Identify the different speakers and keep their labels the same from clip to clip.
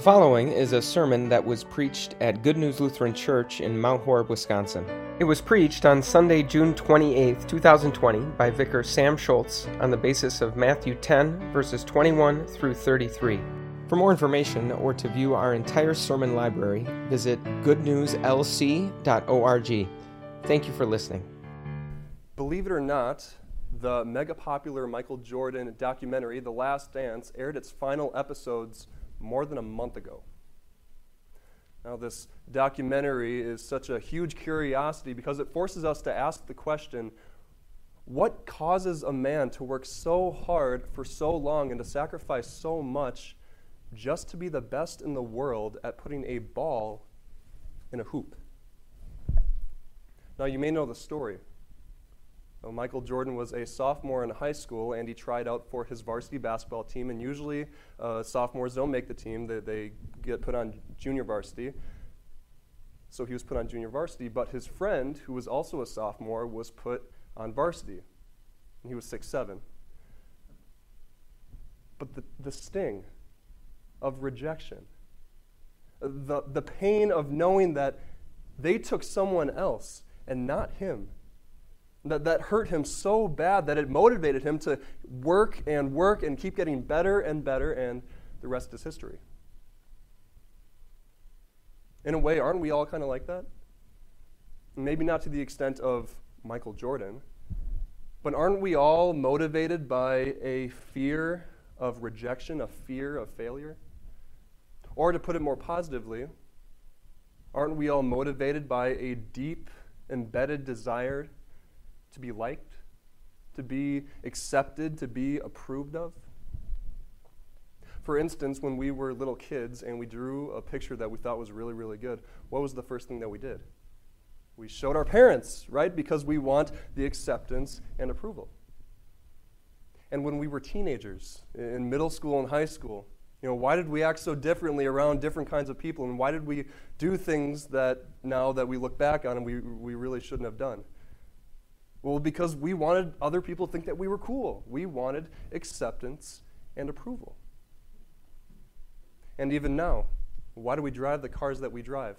Speaker 1: The following is a sermon that was preached at Good News Lutheran Church in Mount Horeb, Wisconsin. It was preached on Sunday, June 28, 2020, by Vicar Sam Schultz on the basis of Matthew 10, verses 21 through 33. For more information or to view our entire sermon library, visit goodnewslc.org. Thank you for listening.
Speaker 2: Believe it or not, the mega popular Michael Jordan documentary, The Last Dance, aired its final episodes more than a month ago. Now, this documentary is such a huge curiosity because it forces us to ask the question what causes a man to work so hard for so long and to sacrifice so much just to be the best in the world at putting a ball in a hoop? Now, you may know the story. Well, Michael Jordan was a sophomore in high school and he tried out for his varsity basketball team. And usually, uh, sophomores don't make the team, they, they get put on junior varsity. So he was put on junior varsity, but his friend, who was also a sophomore, was put on varsity. And he was six seven. But the, the sting of rejection, the, the pain of knowing that they took someone else and not him that, that hurt him so bad that it motivated him to work and work and keep getting better and better, and the rest is history. In a way, aren't we all kind of like that? Maybe not to the extent of Michael Jordan, but aren't we all motivated by a fear of rejection, a fear of failure? Or to put it more positively, aren't we all motivated by a deep, embedded desire to be liked, to be accepted, to be approved of. For instance, when we were little kids and we drew a picture that we thought was really, really good, what was the first thing that we did? We showed our parents, right? Because we want the acceptance and approval. And when we were teenagers, in middle school and high school, you know, why did we act so differently around different kinds of people? And why did we do things that now that we look back on and we, we really shouldn't have done? Well, because we wanted other people to think that we were cool. We wanted acceptance and approval. And even now, why do we drive the cars that we drive?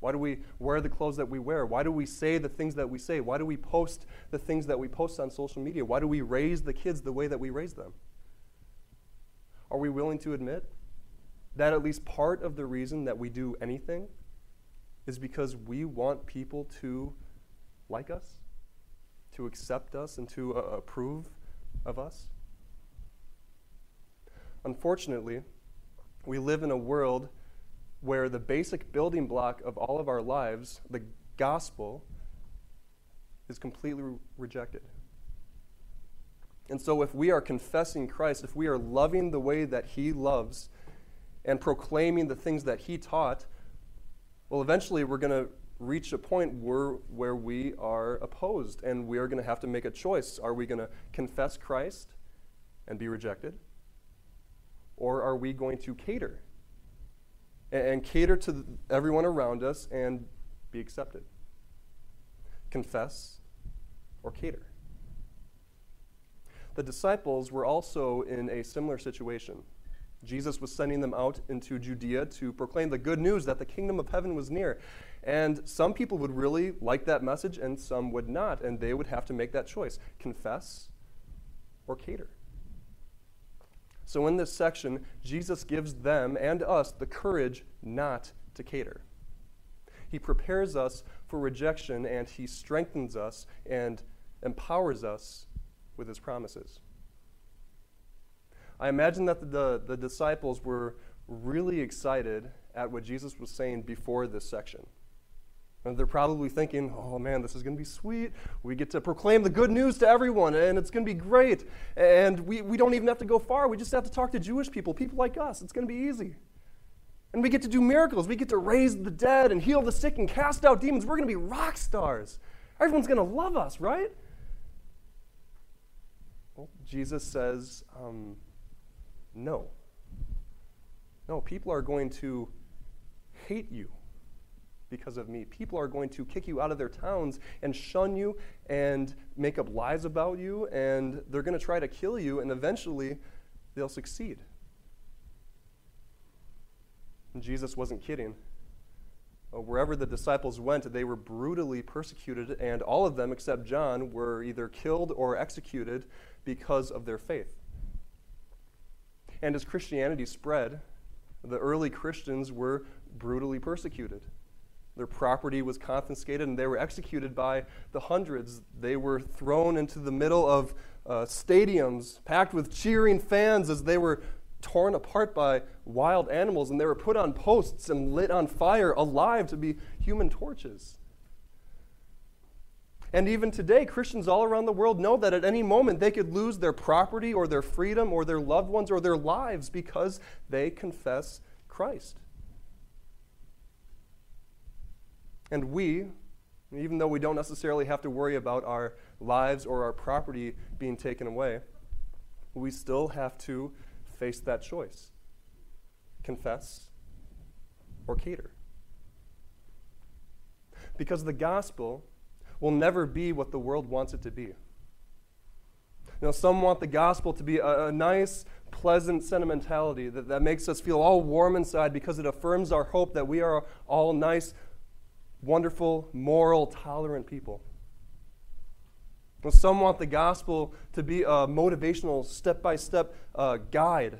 Speaker 2: Why do we wear the clothes that we wear? Why do we say the things that we say? Why do we post the things that we post on social media? Why do we raise the kids the way that we raise them? Are we willing to admit that at least part of the reason that we do anything is because we want people to like us? To accept us and to uh, approve of us? Unfortunately, we live in a world where the basic building block of all of our lives, the gospel, is completely re- rejected. And so, if we are confessing Christ, if we are loving the way that He loves and proclaiming the things that He taught, well, eventually we're going to reach a point where, where we are opposed and we are going to have to make a choice. Are we going to confess Christ and be rejected? Or are we going to cater and, and cater to everyone around us and be accepted? Confess or cater? The disciples were also in a similar situation. Jesus was sending them out into Judea to proclaim the good news that the kingdom of heaven was near. And some people would really like that message and some would not, and they would have to make that choice confess or cater. So, in this section, Jesus gives them and us the courage not to cater. He prepares us for rejection and he strengthens us and empowers us with his promises. I imagine that the, the, the disciples were really excited at what Jesus was saying before this section. And they're probably thinking, oh man, this is going to be sweet. We get to proclaim the good news to everyone, and it's going to be great. And we, we don't even have to go far. We just have to talk to Jewish people, people like us. It's going to be easy. And we get to do miracles. We get to raise the dead and heal the sick and cast out demons. We're going to be rock stars. Everyone's going to love us, right? Well, Jesus says, um, no. No, people are going to hate you because of me. People are going to kick you out of their towns and shun you and make up lies about you, and they're going to try to kill you, and eventually they'll succeed. And Jesus wasn't kidding. Uh, wherever the disciples went, they were brutally persecuted, and all of them, except John, were either killed or executed because of their faith. And as Christianity spread, the early Christians were brutally persecuted. Their property was confiscated and they were executed by the hundreds. They were thrown into the middle of uh, stadiums packed with cheering fans as they were torn apart by wild animals, and they were put on posts and lit on fire alive to be human torches. And even today, Christians all around the world know that at any moment they could lose their property or their freedom or their loved ones or their lives because they confess Christ. And we, even though we don't necessarily have to worry about our lives or our property being taken away, we still have to face that choice confess or cater. Because the gospel will never be what the world wants it to be. You know, some want the gospel to be a, a nice, pleasant sentimentality that, that makes us feel all warm inside because it affirms our hope that we are all nice, wonderful, moral, tolerant people. Some want the gospel to be a motivational, step by step guide.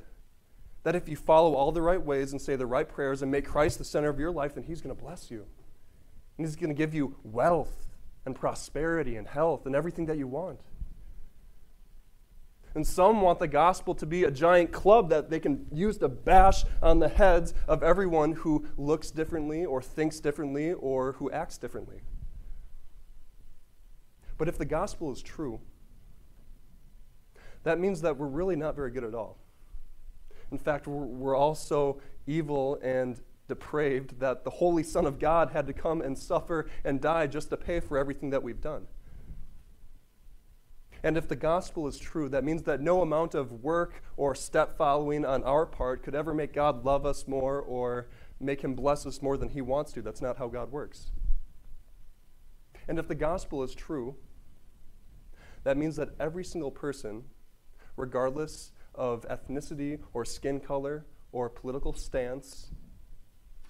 Speaker 2: That if you follow all the right ways and say the right prayers and make Christ the center of your life, then He's going to bless you. And He's going to give you wealth and prosperity and health and everything that you want. And some want the gospel to be a giant club that they can use to bash on the heads of everyone who looks differently or thinks differently or who acts differently. But if the gospel is true, that means that we're really not very good at all. In fact, we're, we're all so evil and depraved that the Holy Son of God had to come and suffer and die just to pay for everything that we've done. And if the gospel is true, that means that no amount of work or step following on our part could ever make God love us more or make him bless us more than he wants to. That's not how God works. And if the gospel is true, that means that every single person, regardless of ethnicity or skin color or political stance,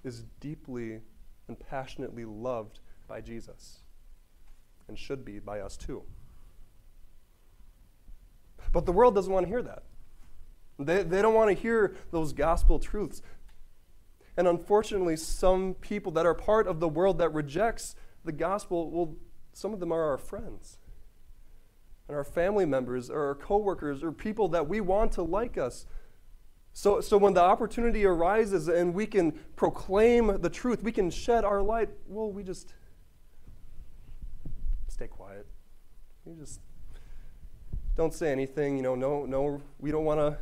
Speaker 2: is deeply and passionately loved by Jesus and should be by us too. But the world doesn't want to hear that. They, they don't want to hear those gospel truths. And unfortunately, some people that are part of the world that rejects the gospel, well, some of them are our friends and our family members or our coworkers or people that we want to like us. So, so when the opportunity arises and we can proclaim the truth, we can shed our light, well, we just stay quiet. We just don't say anything, you know, no, no, we don't want to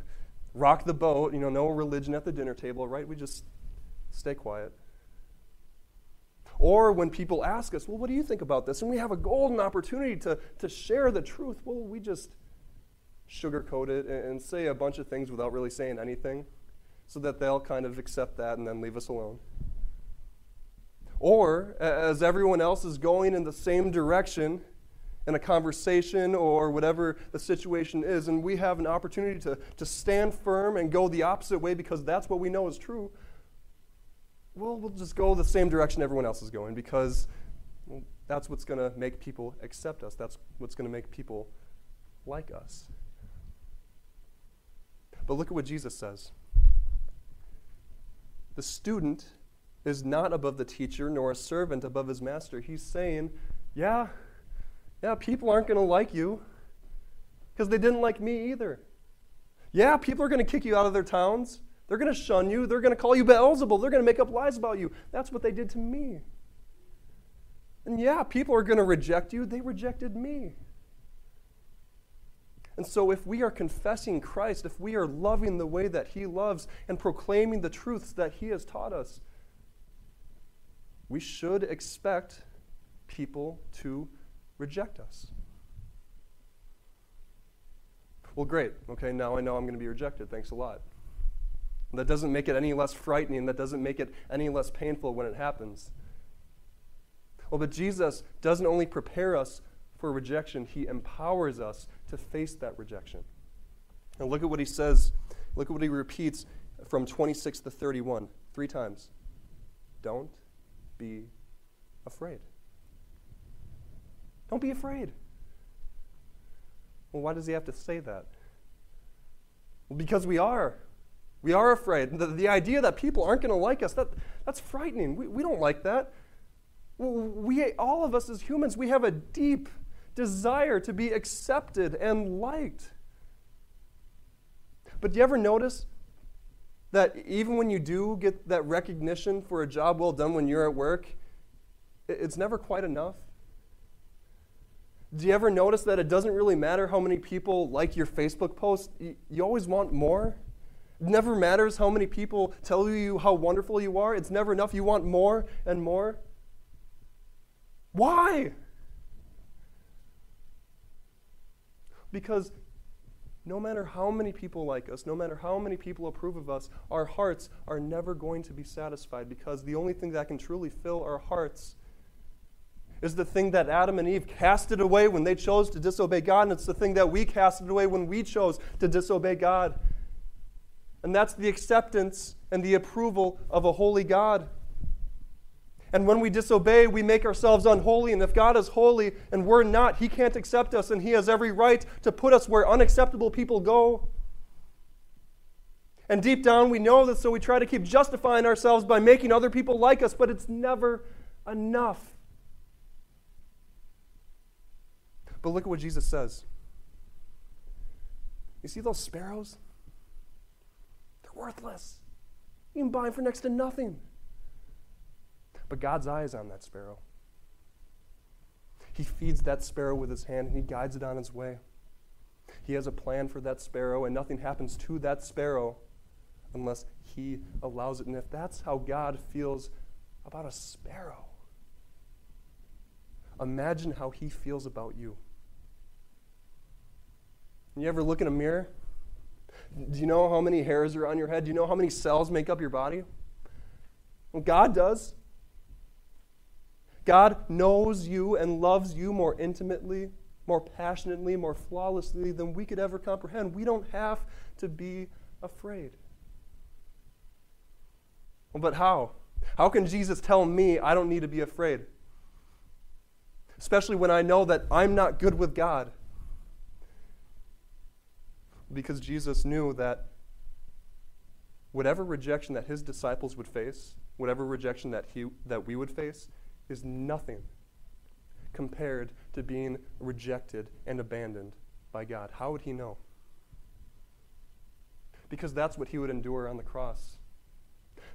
Speaker 2: rock the boat, you know, no religion at the dinner table, right? We just stay quiet. Or when people ask us, well, what do you think about this? And we have a golden opportunity to, to share the truth. Well, we just sugarcoat it and, say a bunch of things without really saying anything so that they'll kind of accept that and then leave us alone. Or, as everyone else is going in the same direction in a conversation or whatever the situation is, and we have an opportunity to, to stand firm and go the opposite way because that's what we know is true, well, we'll just go the same direction everyone else is going because that's what's going to make people accept us. That's what's going to make people like us. But look at what Jesus says the student is not above the teacher, nor a servant above his master. He's saying, yeah, yeah, people aren't going to like you because they didn't like me either. Yeah, people are going to kick you out of their towns. They're going to shun you. They're going to call you Beelzebul. They're going to make up lies about you. That's what they did to me. And yeah, people are going to reject you. They rejected me. And so, if we are confessing Christ, if we are loving the way that He loves and proclaiming the truths that He has taught us, we should expect people to reject us. Well, great. Okay, now I know I'm going to be rejected. Thanks a lot. That doesn't make it any less frightening. That doesn't make it any less painful when it happens. Well, but Jesus doesn't only prepare us for rejection, he empowers us to face that rejection. And look at what he says, look at what he repeats from 26 to 31. three times. Don't be afraid. Don't be afraid. Well, why does he have to say that? Well, because we are. We are afraid. The, the idea that people aren't going to like us, that, that's frightening. We, we don't like that. We, all of us as humans, we have a deep desire to be accepted and liked. But do you ever notice that even when you do get that recognition for a job well done when you're at work, it's never quite enough? Do you ever notice that it doesn't really matter how many people like your Facebook post? You always want more. It never matters how many people tell you how wonderful you are. It's never enough. You want more and more. Why? Because no matter how many people like us, no matter how many people approve of us, our hearts are never going to be satisfied because the only thing that can truly fill our hearts is the thing that Adam and Eve casted away when they chose to disobey God, and it's the thing that we casted away when we chose to disobey God. And that's the acceptance and the approval of a holy God. And when we disobey, we make ourselves unholy. And if God is holy and we're not, He can't accept us, and He has every right to put us where unacceptable people go. And deep down, we know this, so we try to keep justifying ourselves by making other people like us, but it's never enough. But look at what Jesus says. You see those sparrows? They're worthless. You can buy them for next to nothing. But God's eye is on that sparrow. He feeds that sparrow with his hand and he guides it on its way. He has a plan for that sparrow, and nothing happens to that sparrow unless he allows it. And if that's how God feels about a sparrow, imagine how he feels about you. You ever look in a mirror? Do you know how many hairs are on your head? Do you know how many cells make up your body? Well, God does. God knows you and loves you more intimately, more passionately, more flawlessly than we could ever comprehend. We don't have to be afraid. But how? How can Jesus tell me I don't need to be afraid? Especially when I know that I'm not good with God because Jesus knew that whatever rejection that his disciples would face, whatever rejection that, he, that we would face, is nothing compared to being rejected and abandoned by God. How would he know? Because that's what he would endure on the cross.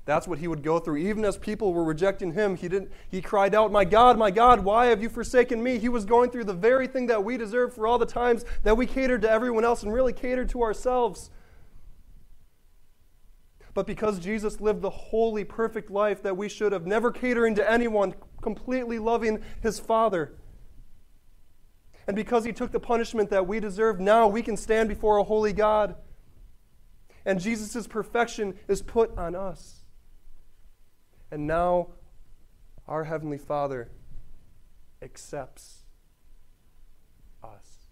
Speaker 2: That's what he would go through. Even as people were rejecting him, he, didn't, he cried out, My God, my God, why have you forsaken me? He was going through the very thing that we deserve for all the times that we catered to everyone else and really catered to ourselves. But because Jesus lived the holy, perfect life that we should have, never catering to anyone, completely loving his Father. And because he took the punishment that we deserve, now we can stand before a holy God. And Jesus' perfection is put on us. And now our Heavenly Father accepts us.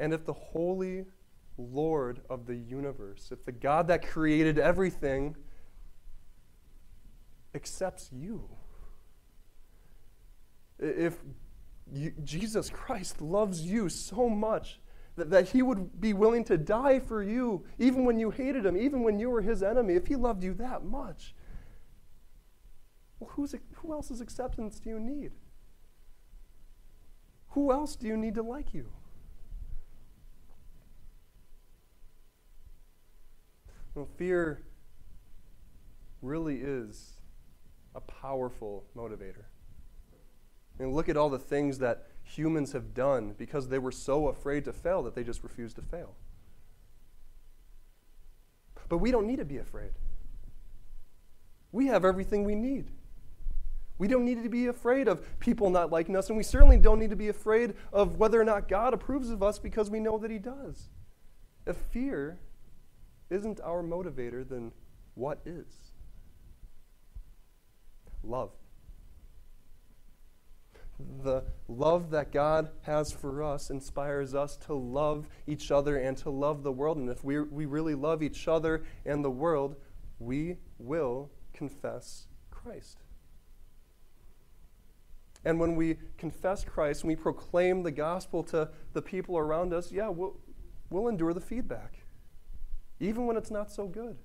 Speaker 2: And if the Holy Lord of the universe, if the God that created everything accepts you, if you, Jesus Christ loves you so much that, that he would be willing to die for you, even when you hated him, even when you were his enemy, if he loved you that much. Well, who's, who else's acceptance do you need? Who else do you need to like you? Well, fear really is a powerful motivator. And look at all the things that humans have done because they were so afraid to fail that they just refused to fail. But we don't need to be afraid. We have everything we need. We don't need to be afraid of people not liking us, and we certainly don't need to be afraid of whether or not God approves of us because we know that He does. If fear isn't our motivator, then what is? Love. the love that God has for us inspires us to love each other and to love the world. And if we, we really love each other and the world, we will confess Christ. And when we confess Christ, and we proclaim the gospel to the people around us, yeah, we'll, we'll endure the feedback, even when it's not so good.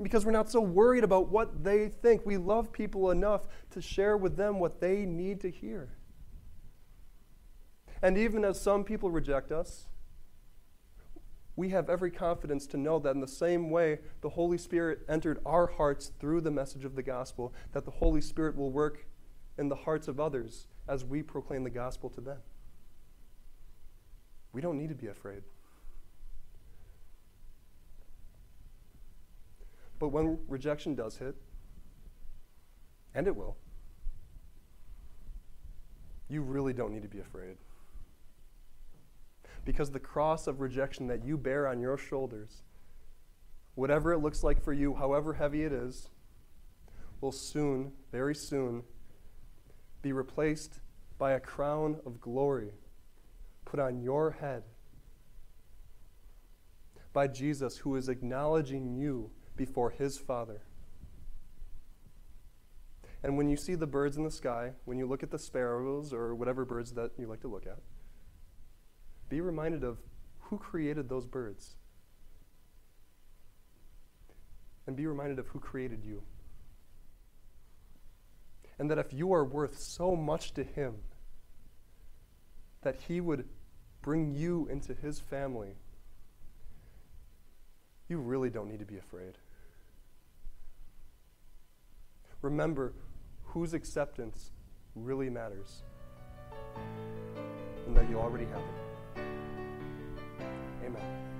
Speaker 2: Because we're not so worried about what they think. We love people enough to share with them what they need to hear. And even as some people reject us, we have every confidence to know that in the same way the Holy Spirit entered our hearts through the message of the gospel, that the Holy Spirit will work in the hearts of others as we proclaim the gospel to them. We don't need to be afraid. But when rejection does hit, and it will, you really don't need to be afraid. Because the cross of rejection that you bear on your shoulders, whatever it looks like for you, however heavy it is, will soon, very soon, be replaced by a crown of glory put on your head by Jesus, who is acknowledging you before his Father. And when you see the birds in the sky, when you look at the sparrows or whatever birds that you like to look at, be reminded of who created those birds. And be reminded of who created you. And that if you are worth so much to Him, that He would bring you into His family, you really don't need to be afraid. Remember whose acceptance really matters, and that you already have it. Amen.